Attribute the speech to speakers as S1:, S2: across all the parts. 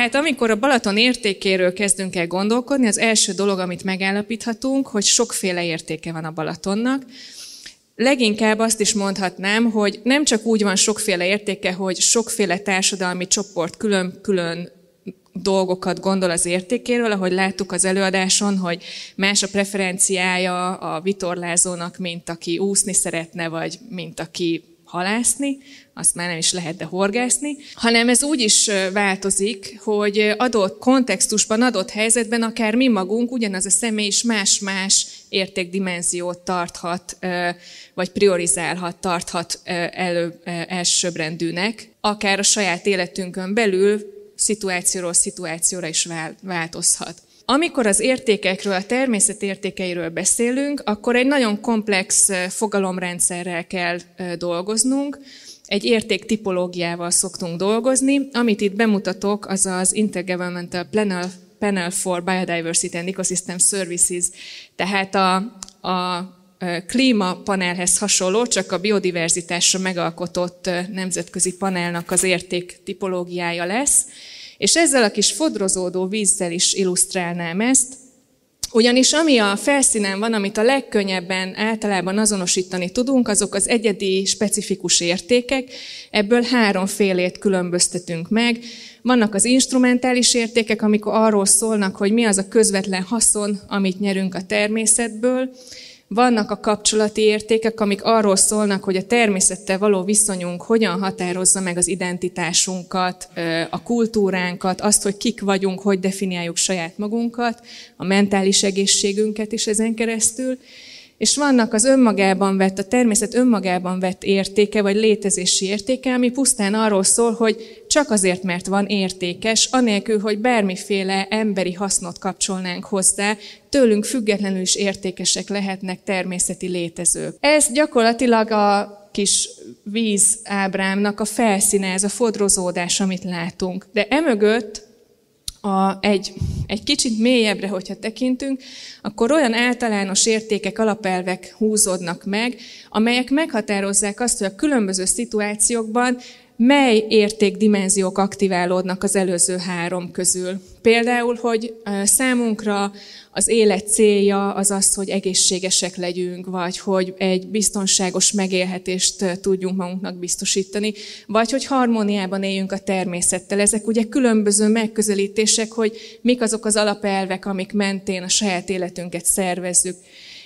S1: Tehát amikor a Balaton értékéről kezdünk el gondolkodni, az első dolog, amit megállapíthatunk, hogy sokféle értéke van a Balatonnak. Leginkább azt is mondhatnám, hogy nem csak úgy van sokféle értéke, hogy sokféle társadalmi csoport külön-külön dolgokat gondol az értékéről, ahogy láttuk az előadáson, hogy más a preferenciája a vitorlázónak, mint aki úszni szeretne, vagy mint aki halászni, azt már nem is lehet de horgászni, hanem ez úgy is változik, hogy adott kontextusban, adott helyzetben akár mi magunk, ugyanaz a személy is más-más értékdimenziót tarthat, vagy priorizálhat, tarthat elő, elsőbbrendűnek, akár a saját életünkön belül szituációról szituációra is változhat. Amikor az értékekről, a természet értékeiről beszélünk, akkor egy nagyon komplex fogalomrendszerrel kell dolgoznunk, egy érték tipológiával szoktunk dolgozni. Amit itt bemutatok, az az Intergovernmental Panel, Panel for Biodiversity and Ecosystem Services, tehát a, a klímapanelhez hasonló, csak a biodiverzitásra megalkotott nemzetközi panelnak az érték tipológiája lesz. És ezzel a kis fodrozódó vízzel is illusztrálnám ezt, ugyanis ami a felszínen van, amit a legkönnyebben általában azonosítani tudunk, azok az egyedi, specifikus értékek. Ebből háromfélét különböztetünk meg. Vannak az instrumentális értékek, amikor arról szólnak, hogy mi az a közvetlen haszon, amit nyerünk a természetből. Vannak a kapcsolati értékek, amik arról szólnak, hogy a természettel való viszonyunk hogyan határozza meg az identitásunkat, a kultúránkat, azt, hogy kik vagyunk, hogy definiáljuk saját magunkat, a mentális egészségünket is ezen keresztül. És vannak az önmagában vett, a természet önmagában vett értéke, vagy létezési értéke, ami pusztán arról szól, hogy csak azért, mert van értékes, anélkül, hogy bármiféle emberi hasznot kapcsolnánk hozzá, tőlünk függetlenül is értékesek lehetnek természeti létezők. Ez gyakorlatilag a kis vízábrámnak a felszíne, ez a fodrozódás, amit látunk. De emögött a, egy, egy kicsit mélyebbre, hogyha tekintünk, akkor olyan általános értékek, alapelvek húzódnak meg, amelyek meghatározzák azt, hogy a különböző szituációkban mely értékdimenziók aktiválódnak az előző három közül. Például, hogy számunkra az élet célja az az, hogy egészségesek legyünk, vagy hogy egy biztonságos megélhetést tudjunk magunknak biztosítani, vagy hogy harmóniában éljünk a természettel. Ezek ugye különböző megközelítések, hogy mik azok az alapelvek, amik mentén a saját életünket szervezzük.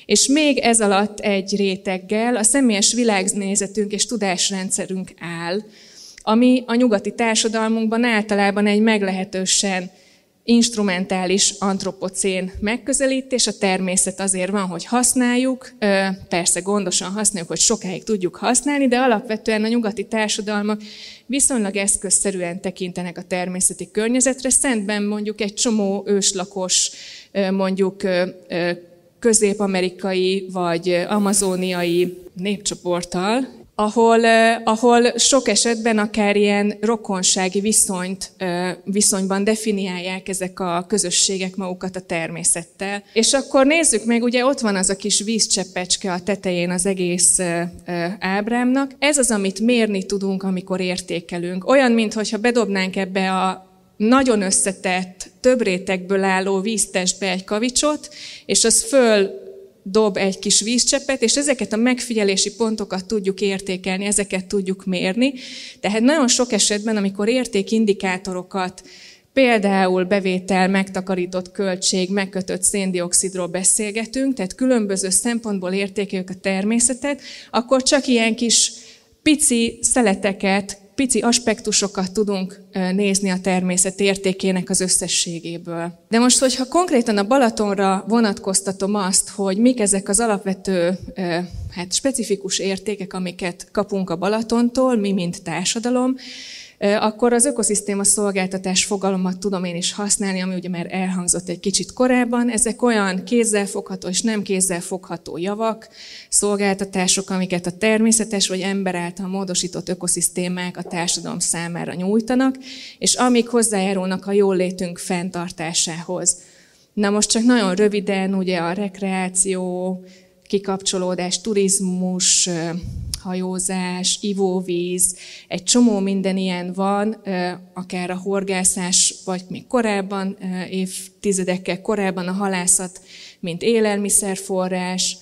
S1: És még ez alatt egy réteggel a személyes világnézetünk és tudásrendszerünk áll, ami a nyugati társadalmunkban általában egy meglehetősen instrumentális antropocén megközelítés, a természet azért van, hogy használjuk, persze gondosan használjuk, hogy sokáig tudjuk használni, de alapvetően a nyugati társadalmak viszonylag eszközszerűen tekintenek a természeti környezetre. Szentben mondjuk egy csomó őslakos, mondjuk közép-amerikai vagy amazóniai népcsoporttal ahol, ahol sok esetben akár ilyen rokonsági viszonyt, viszonyban definiálják ezek a közösségek magukat a természettel. És akkor nézzük meg, ugye ott van az a kis vízcseppecske a tetején az egész ábrámnak. Ez az, amit mérni tudunk, amikor értékelünk. Olyan, mintha bedobnánk ebbe a nagyon összetett, több rétegből álló víztestbe egy kavicsot, és az föl dob egy kis vízcsepet, és ezeket a megfigyelési pontokat tudjuk értékelni, ezeket tudjuk mérni. Tehát nagyon sok esetben, amikor értékindikátorokat, például bevétel, megtakarított költség, megkötött széndiokszidról beszélgetünk, tehát különböző szempontból értékeljük a természetet, akkor csak ilyen kis pici szeleteket, pici aspektusokat tudunk nézni a természet értékének az összességéből. De most, hogyha konkrétan a Balatonra vonatkoztatom azt, hogy mik ezek az alapvető, hát specifikus értékek, amiket kapunk a Balatontól, mi mint társadalom, akkor az ökoszisztéma szolgáltatás fogalomat tudom én is használni, ami ugye már elhangzott egy kicsit korábban. Ezek olyan kézzelfogható és nem kézzelfogható javak, szolgáltatások, amiket a természetes vagy ember által módosított ökoszisztémák a társadalom számára nyújtanak, és amik hozzájárulnak a jól létünk fenntartásához. Na most csak nagyon röviden ugye a rekreáció, kikapcsolódás, turizmus, hajózás, ivóvíz, egy csomó minden ilyen van, akár a horgászás, vagy még korábban, évtizedekkel korábban a halászat, mint élelmiszerforrás,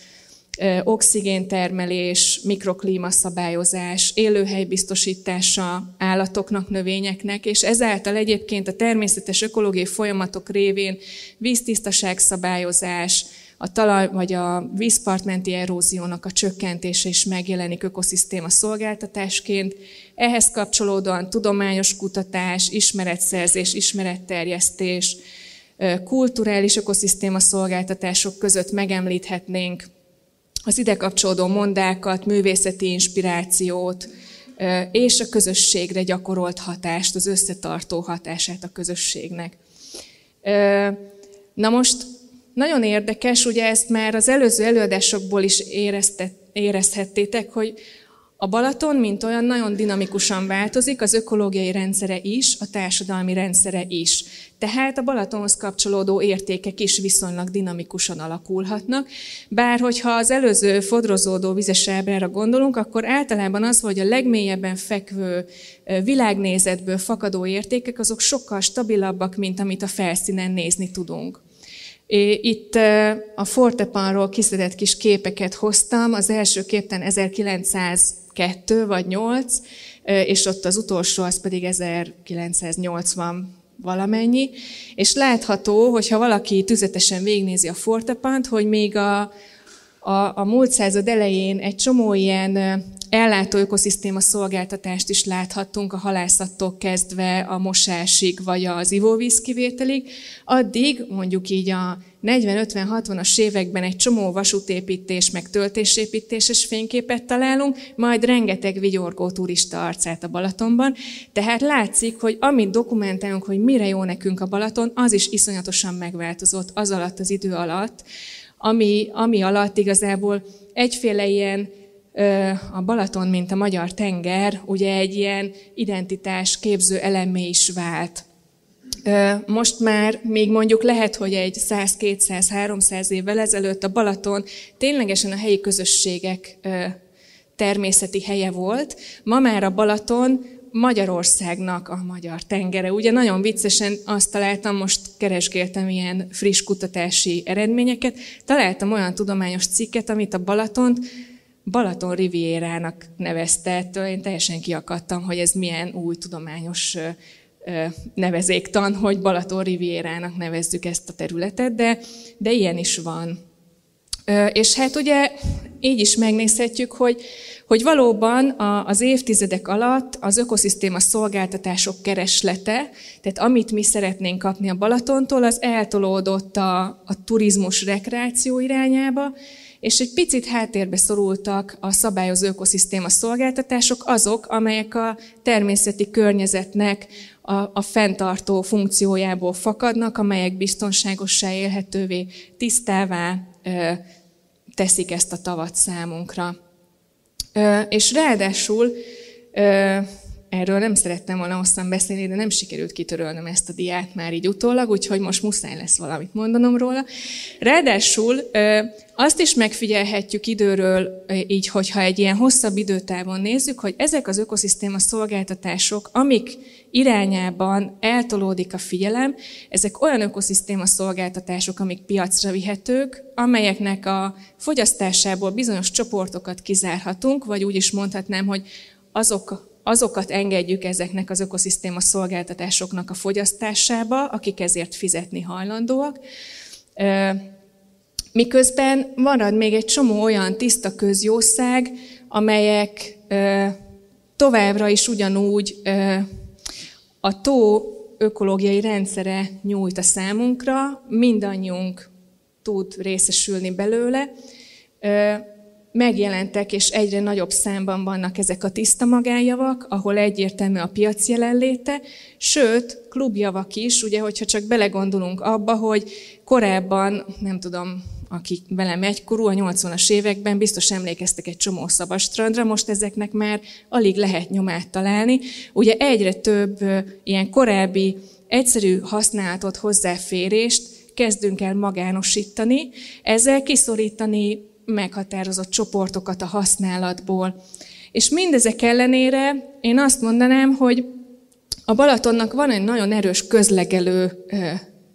S1: oxigéntermelés, mikroklímaszabályozás, élőhely biztosítása állatoknak, növényeknek, és ezáltal egyébként a természetes ökológiai folyamatok révén víztisztaság szabályozás, a talaj vagy a vízpartmenti eróziónak a csökkentése is megjelenik ökoszisztéma szolgáltatásként. Ehhez kapcsolódóan tudományos kutatás, ismeretszerzés, ismeretterjesztés, kulturális ökoszisztéma szolgáltatások között megemlíthetnénk az ide kapcsolódó mondákat, művészeti inspirációt, és a közösségre gyakorolt hatást, az összetartó hatását a közösségnek. Na most nagyon érdekes, ugye ezt már az előző előadásokból is érezhettétek, hogy a Balaton, mint olyan, nagyon dinamikusan változik, az ökológiai rendszere is, a társadalmi rendszere is. Tehát a Balatonhoz kapcsolódó értékek is viszonylag dinamikusan alakulhatnak. Bár hogyha az előző fodrozódó vizes ábrára gondolunk, akkor általában az, hogy a legmélyebben fekvő világnézetből fakadó értékek, azok sokkal stabilabbak, mint amit a felszínen nézni tudunk. Itt a Fortepanról kiszedett kis képeket hoztam, az első képen 1902 vagy 8, és ott az utolsó az pedig 1980 valamennyi, és látható, hogyha valaki tüzetesen végnézi a Fortepant, hogy még a, a, a múlt század elején egy csomó ilyen ellátó ökoszisztéma szolgáltatást is láthattunk a halászattól kezdve a mosásig, vagy az ivóvíz kivételig. Addig, mondjuk így a 40-50-60-as években egy csomó vasútépítés, meg töltésépítéses fényképet találunk, majd rengeteg vigyorgó turista arcát a Balatonban. Tehát látszik, hogy amit dokumentálunk, hogy mire jó nekünk a Balaton, az is iszonyatosan megváltozott az alatt az idő alatt, ami, ami alatt igazából egyféle ilyen a Balaton, mint a magyar tenger, ugye egy ilyen identitás képző elemé is vált. Most már még mondjuk lehet, hogy egy 100, 200, 300 évvel ezelőtt a Balaton ténylegesen a helyi közösségek természeti helye volt. Ma már a Balaton Magyarországnak a magyar tengere. Ugye nagyon viccesen azt találtam, most keresgéltem ilyen friss kutatási eredményeket, találtam olyan tudományos cikket, amit a Balatont Balaton Rivierának nevezte, ettől én teljesen kiakadtam, hogy ez milyen új tudományos nevezéktan, hogy Balaton Rivierának nevezzük ezt a területet, de, de ilyen is van. És hát ugye így is megnézhetjük, hogy, hogy valóban az évtizedek alatt az ökoszisztéma szolgáltatások kereslete, tehát amit mi szeretnénk kapni a Balatontól, az eltolódott a, a turizmus rekreáció irányába, és egy picit háttérbe szorultak a szabályozó ökoszisztéma szolgáltatások, azok, amelyek a természeti környezetnek a, a fenntartó funkciójából fakadnak, amelyek biztonságossá élhetővé, tisztává ö, teszik ezt a tavat számunkra. Ö, és ráadásul ö, erről nem szerettem volna hosszan beszélni, de nem sikerült kitörölnöm ezt a diát már így utólag, úgyhogy most muszáj lesz valamit mondanom róla. Ráadásul azt is megfigyelhetjük időről, így, hogyha egy ilyen hosszabb időtávon nézzük, hogy ezek az ökoszisztéma szolgáltatások, amik irányában eltolódik a figyelem, ezek olyan ökoszisztéma szolgáltatások, amik piacra vihetők, amelyeknek a fogyasztásából bizonyos csoportokat kizárhatunk, vagy úgy is mondhatnám, hogy azok azokat engedjük ezeknek az ökoszisztéma szolgáltatásoknak a fogyasztásába, akik ezért fizetni hajlandóak. Miközben marad még egy csomó olyan tiszta közjószág, amelyek továbbra is ugyanúgy a tó ökológiai rendszere nyújt a számunkra, mindannyiunk tud részesülni belőle, megjelentek, és egyre nagyobb számban vannak ezek a tiszta magánjavak, ahol egyértelmű a piac jelenléte, sőt, klubjavak is, ugye, hogyha csak belegondolunk abba, hogy korábban, nem tudom, akik velem egykorú, a 80-as években biztos emlékeztek egy csomó szabastrandra, most ezeknek már alig lehet nyomát találni. Ugye egyre több ilyen korábbi egyszerű használatot, hozzáférést kezdünk el magánosítani, ezzel kiszorítani meghatározott csoportokat a használatból. És mindezek ellenére én azt mondanám, hogy a Balatonnak van egy nagyon erős közlegelő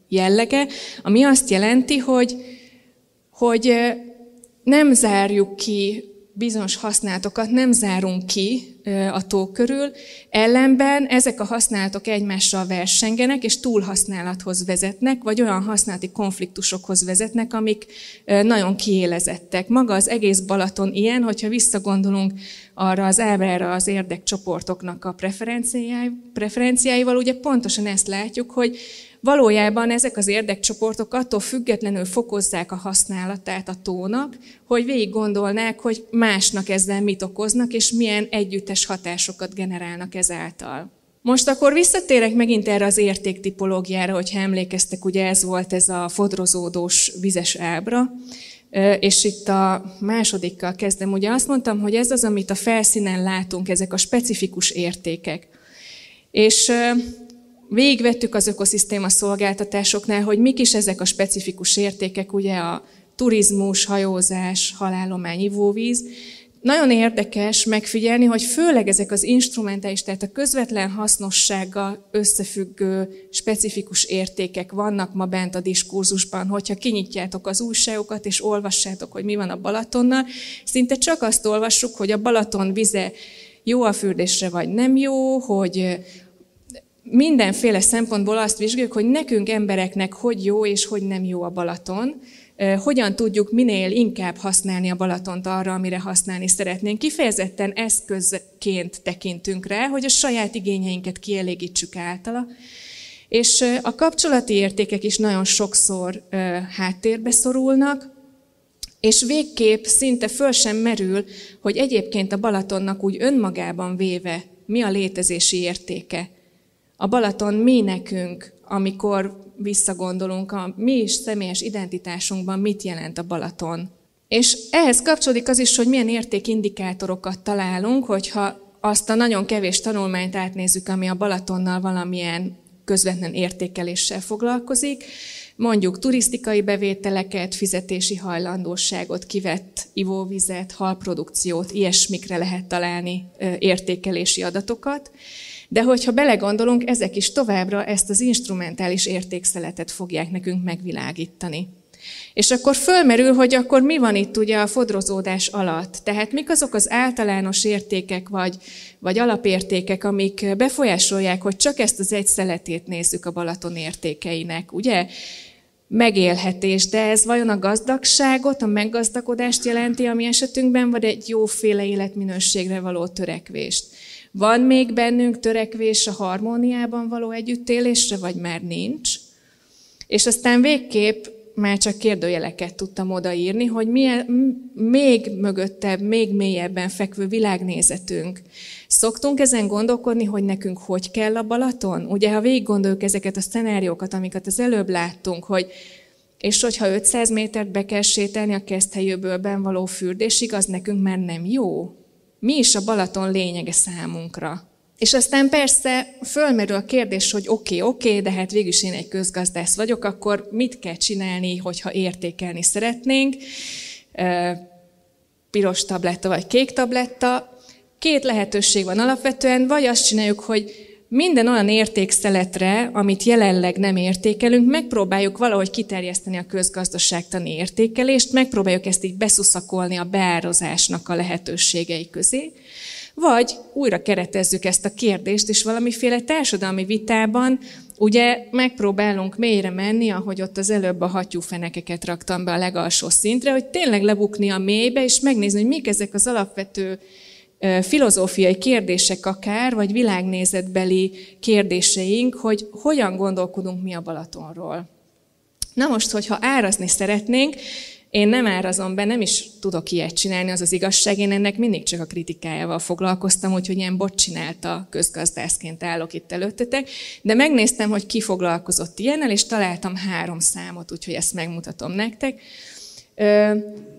S1: jellege, ami azt jelenti, hogy, hogy nem zárjuk ki bizonyos használatokat nem zárunk ki a tó körül, ellenben ezek a használatok egymással versengenek, és túlhasználathoz vezetnek, vagy olyan használati konfliktusokhoz vezetnek, amik nagyon kiélezettek. Maga az egész Balaton ilyen, hogyha visszagondolunk arra az ábrára az érdekcsoportoknak a preferenciáival, ugye pontosan ezt látjuk, hogy Valójában ezek az érdekcsoportok attól függetlenül fokozzák a használatát a tónak, hogy végig gondolnák, hogy másnak ezzel mit okoznak, és milyen együttes hatásokat generálnak ezáltal. Most akkor visszatérek megint erre az értéktipológiára, hogyha emlékeztek, ugye ez volt ez a fodrozódós vizes ábra, és itt a másodikkal kezdem. Ugye azt mondtam, hogy ez az, amit a felszínen látunk, ezek a specifikus értékek. És végigvettük az ökoszisztéma szolgáltatásoknál, hogy mik is ezek a specifikus értékek, ugye a turizmus, hajózás, halállomány, ivóvíz. Nagyon érdekes megfigyelni, hogy főleg ezek az instrumentális, tehát a közvetlen hasznossággal összefüggő specifikus értékek vannak ma bent a diskurzusban, hogyha kinyitjátok az újságokat és olvassátok, hogy mi van a Balatonnal, szinte csak azt olvassuk, hogy a Balaton vize jó a fürdésre vagy nem jó, hogy mindenféle szempontból azt vizsgáljuk, hogy nekünk embereknek hogy jó és hogy nem jó a Balaton, hogyan tudjuk minél inkább használni a Balatont arra, amire használni szeretnénk. Kifejezetten eszközként tekintünk rá, hogy a saját igényeinket kielégítsük általa. És a kapcsolati értékek is nagyon sokszor háttérbe szorulnak, és végképp szinte föl sem merül, hogy egyébként a Balatonnak úgy önmagában véve mi a létezési értéke. A Balaton mi nekünk, amikor visszagondolunk a mi is személyes identitásunkban, mit jelent a Balaton. És ehhez kapcsolódik az is, hogy milyen értékindikátorokat találunk, hogyha azt a nagyon kevés tanulmányt átnézzük, ami a Balatonnal valamilyen közvetlen értékeléssel foglalkozik, mondjuk turisztikai bevételeket, fizetési hajlandóságot, kivett ivóvizet, halprodukciót, ilyesmikre lehet találni értékelési adatokat. De hogyha belegondolunk, ezek is továbbra ezt az instrumentális értékszeletet fogják nekünk megvilágítani. És akkor fölmerül, hogy akkor mi van itt ugye a fodrozódás alatt. Tehát mik azok az általános értékek vagy, vagy alapértékek, amik befolyásolják, hogy csak ezt az egy szeletét nézzük a Balaton értékeinek, ugye? Megélhetés, de ez vajon a gazdagságot, a meggazdagodást jelenti a mi esetünkben, vagy egy jóféle életminőségre való törekvést? Van még bennünk törekvés a harmóniában való együttélésre, vagy már nincs? És aztán végképp már csak kérdőjeleket tudtam odaírni, hogy milyen, még mögöttebb, még mélyebben fekvő világnézetünk. Szoktunk ezen gondolkodni, hogy nekünk hogy kell a Balaton? Ugye, ha végig gondoljuk ezeket a szenáriókat, amiket az előbb láttunk, hogy és hogyha 500 métert be kell sétálni a keszthelyőből való fürdésig, az nekünk már nem jó mi is a Balaton lényege számunkra. És aztán persze fölmerül a kérdés, hogy oké, okay, oké, okay, de hát végülis én egy közgazdász vagyok, akkor mit kell csinálni, hogyha értékelni szeretnénk? Piros tabletta vagy kék tabletta. Két lehetőség van alapvetően, vagy azt csináljuk, hogy minden olyan értékszeletre, amit jelenleg nem értékelünk, megpróbáljuk valahogy kiterjeszteni a közgazdaságtani értékelést, megpróbáljuk ezt így beszuszakolni a beározásnak a lehetőségei közé, vagy újra keretezzük ezt a kérdést, és valamiféle társadalmi vitában ugye megpróbálunk mélyre menni, ahogy ott az előbb a hattyúfenekeket raktam be a legalsó szintre, hogy tényleg lebukni a mélybe, és megnézni, hogy mik ezek az alapvető filozófiai kérdések akár, vagy világnézetbeli kérdéseink, hogy hogyan gondolkodunk mi a Balatonról. Na most, hogyha árazni szeretnénk, Én nem árazom be, nem is tudok ilyet csinálni, az az igazság. Én ennek mindig csak a kritikájával foglalkoztam, úgyhogy ilyen bot csinálta közgazdászként állok itt előttetek. De megnéztem, hogy ki foglalkozott ilyennel, és találtam három számot, úgyhogy ezt megmutatom nektek.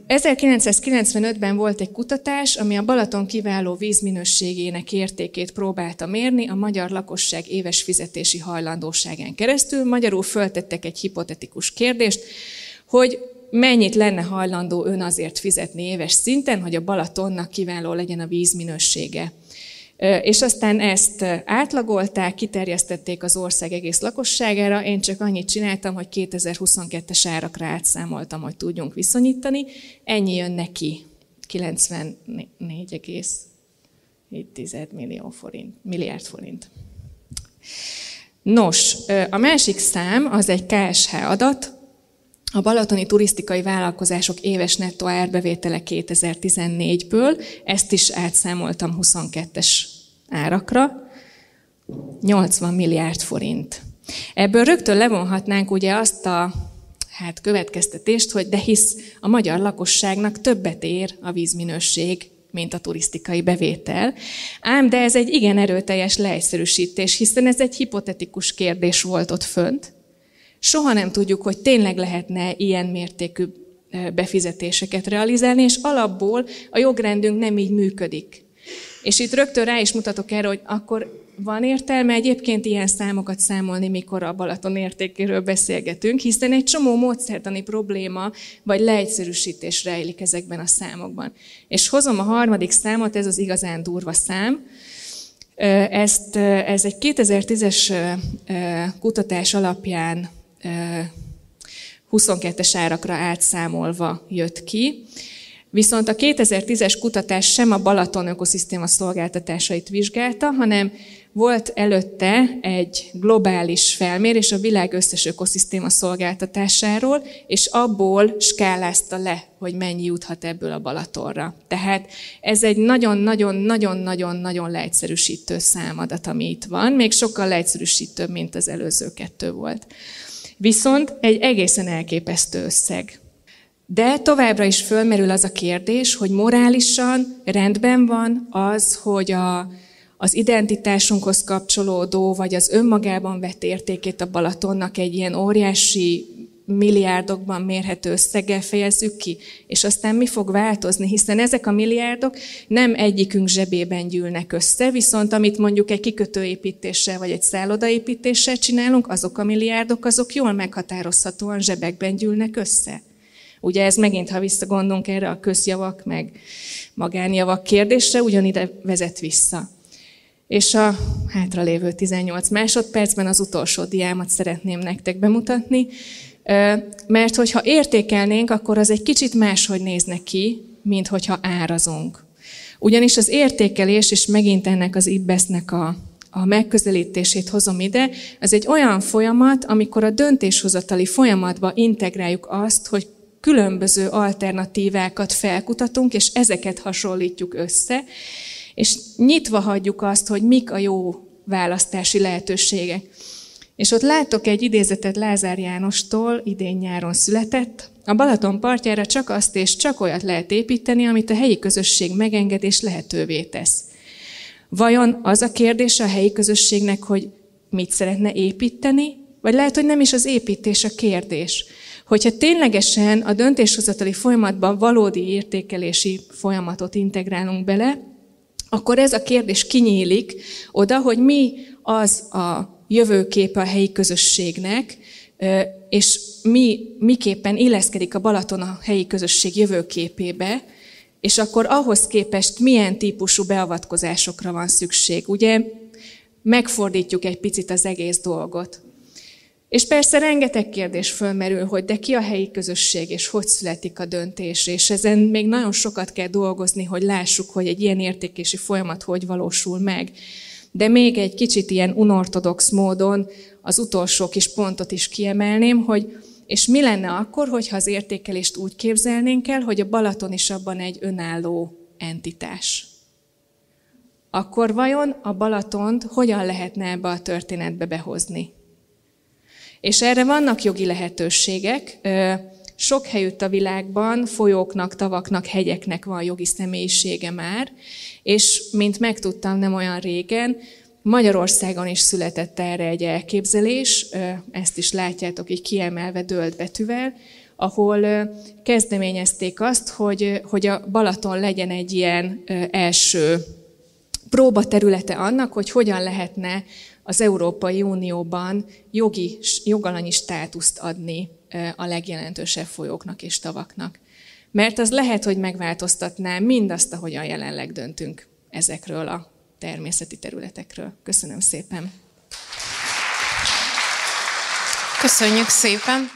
S1: 1995-ben volt egy kutatás, ami a Balaton kiváló vízminőségének értékét próbálta mérni a magyar lakosság éves fizetési hajlandóságán keresztül. Magyarul föltettek egy hipotetikus kérdést, hogy mennyit lenne hajlandó ön azért fizetni éves szinten, hogy a Balatonnak kiváló legyen a vízminősége. És aztán ezt átlagolták, kiterjesztették az ország egész lakosságára. Én csak annyit csináltam, hogy 2022-es árakra átszámoltam, hogy tudjunk viszonyítani. Ennyi jön neki, 94,7 millió forint, milliárd forint. Nos, a másik szám az egy KSH adat, a balatoni turisztikai vállalkozások éves nettó árbevétele 2014-ből, ezt is átszámoltam 22-es árakra, 80 milliárd forint. Ebből rögtön levonhatnánk ugye azt a hát következtetést, hogy de hisz a magyar lakosságnak többet ér a vízminőség, mint a turisztikai bevétel. Ám de ez egy igen erőteljes leegyszerűsítés, hiszen ez egy hipotetikus kérdés volt ott fönt, Soha nem tudjuk, hogy tényleg lehetne ilyen mértékű befizetéseket realizálni, és alapból a jogrendünk nem így működik. És itt rögtön rá is mutatok erre, hogy akkor van értelme egyébként ilyen számokat számolni, mikor a Balaton értékéről beszélgetünk, hiszen egy csomó módszertani probléma vagy leegyszerűsítés rejlik ezekben a számokban. És hozom a harmadik számot, ez az igazán durva szám. Ezt, ez egy 2010-es kutatás alapján 22-es árakra átszámolva jött ki. Viszont a 2010-es kutatás sem a Balaton ökoszisztéma szolgáltatásait vizsgálta, hanem volt előtte egy globális felmérés a világ összes ökoszisztéma szolgáltatásáról, és abból skálázta le, hogy mennyi juthat ebből a Balatonra. Tehát ez egy nagyon-nagyon-nagyon-nagyon-nagyon leegyszerűsítő számadat, ami itt van, még sokkal leegyszerűsítőbb, mint az előző kettő volt. Viszont egy egészen elképesztő összeg. De továbbra is fölmerül az a kérdés, hogy morálisan rendben van az, hogy a, az identitásunkhoz kapcsolódó, vagy az önmagában vett értékét a Balatonnak egy ilyen óriási milliárdokban mérhető összeggel fejezzük ki, és aztán mi fog változni, hiszen ezek a milliárdok nem egyikünk zsebében gyűlnek össze, viszont amit mondjuk egy kikötőépítéssel vagy egy szállodaépítéssel csinálunk, azok a milliárdok, azok jól meghatározhatóan zsebekben gyűlnek össze. Ugye ez megint, ha visszagondolunk erre a közjavak, meg magánjavak kérdésre, ugyanide vezet vissza. És a hátralévő 18 másodpercben az utolsó diámat szeretném nektek bemutatni. Mert hogyha értékelnénk, akkor az egy kicsit máshogy nézne ki, mint hogyha árazunk. Ugyanis az értékelés, és megint ennek az ibbesznek a, a megközelítését hozom ide, az egy olyan folyamat, amikor a döntéshozatali folyamatba integráljuk azt, hogy különböző alternatívákat felkutatunk, és ezeket hasonlítjuk össze, és nyitva hagyjuk azt, hogy mik a jó választási lehetőségek. És ott látok egy idézetet Lázár Jánostól, idén nyáron született. A Balaton partjára csak azt és csak olyat lehet építeni, amit a helyi közösség megengedés lehetővé tesz. Vajon az a kérdés a helyi közösségnek, hogy mit szeretne építeni, vagy lehet, hogy nem is az építés a kérdés. Hogyha ténylegesen a döntéshozatali folyamatban valódi értékelési folyamatot integrálunk bele, akkor ez a kérdés kinyílik oda, hogy mi az a jövőképe a helyi közösségnek, és mi, miképpen illeszkedik a Balaton a helyi közösség jövőképébe, és akkor ahhoz képest milyen típusú beavatkozásokra van szükség. Ugye megfordítjuk egy picit az egész dolgot. És persze rengeteg kérdés fölmerül, hogy de ki a helyi közösség, és hogy születik a döntés, és ezen még nagyon sokat kell dolgozni, hogy lássuk, hogy egy ilyen értékési folyamat hogy valósul meg. De még egy kicsit ilyen unortodox módon az utolsó kis pontot is kiemelném, hogy és mi lenne akkor, hogyha az értékelést úgy képzelnénk el, hogy a Balaton is abban egy önálló entitás? Akkor vajon a Balatont hogyan lehetne ebbe a történetbe behozni? És erre vannak jogi lehetőségek. Sok helyütt a világban folyóknak, tavaknak, hegyeknek van jogi személyisége már, és mint megtudtam nem olyan régen, Magyarországon is született erre egy elképzelés, ezt is látjátok így kiemelve dölt betűvel, ahol kezdeményezték azt, hogy, hogy a Balaton legyen egy ilyen első próbaterülete annak, hogy hogyan lehetne az Európai Unióban jogi, jogalanyi státuszt adni a legjelentősebb folyóknak és tavaknak. Mert az lehet, hogy megváltoztatná mindazt, ahogyan jelenleg döntünk ezekről a természeti területekről. Köszönöm szépen!
S2: Köszönjük szépen!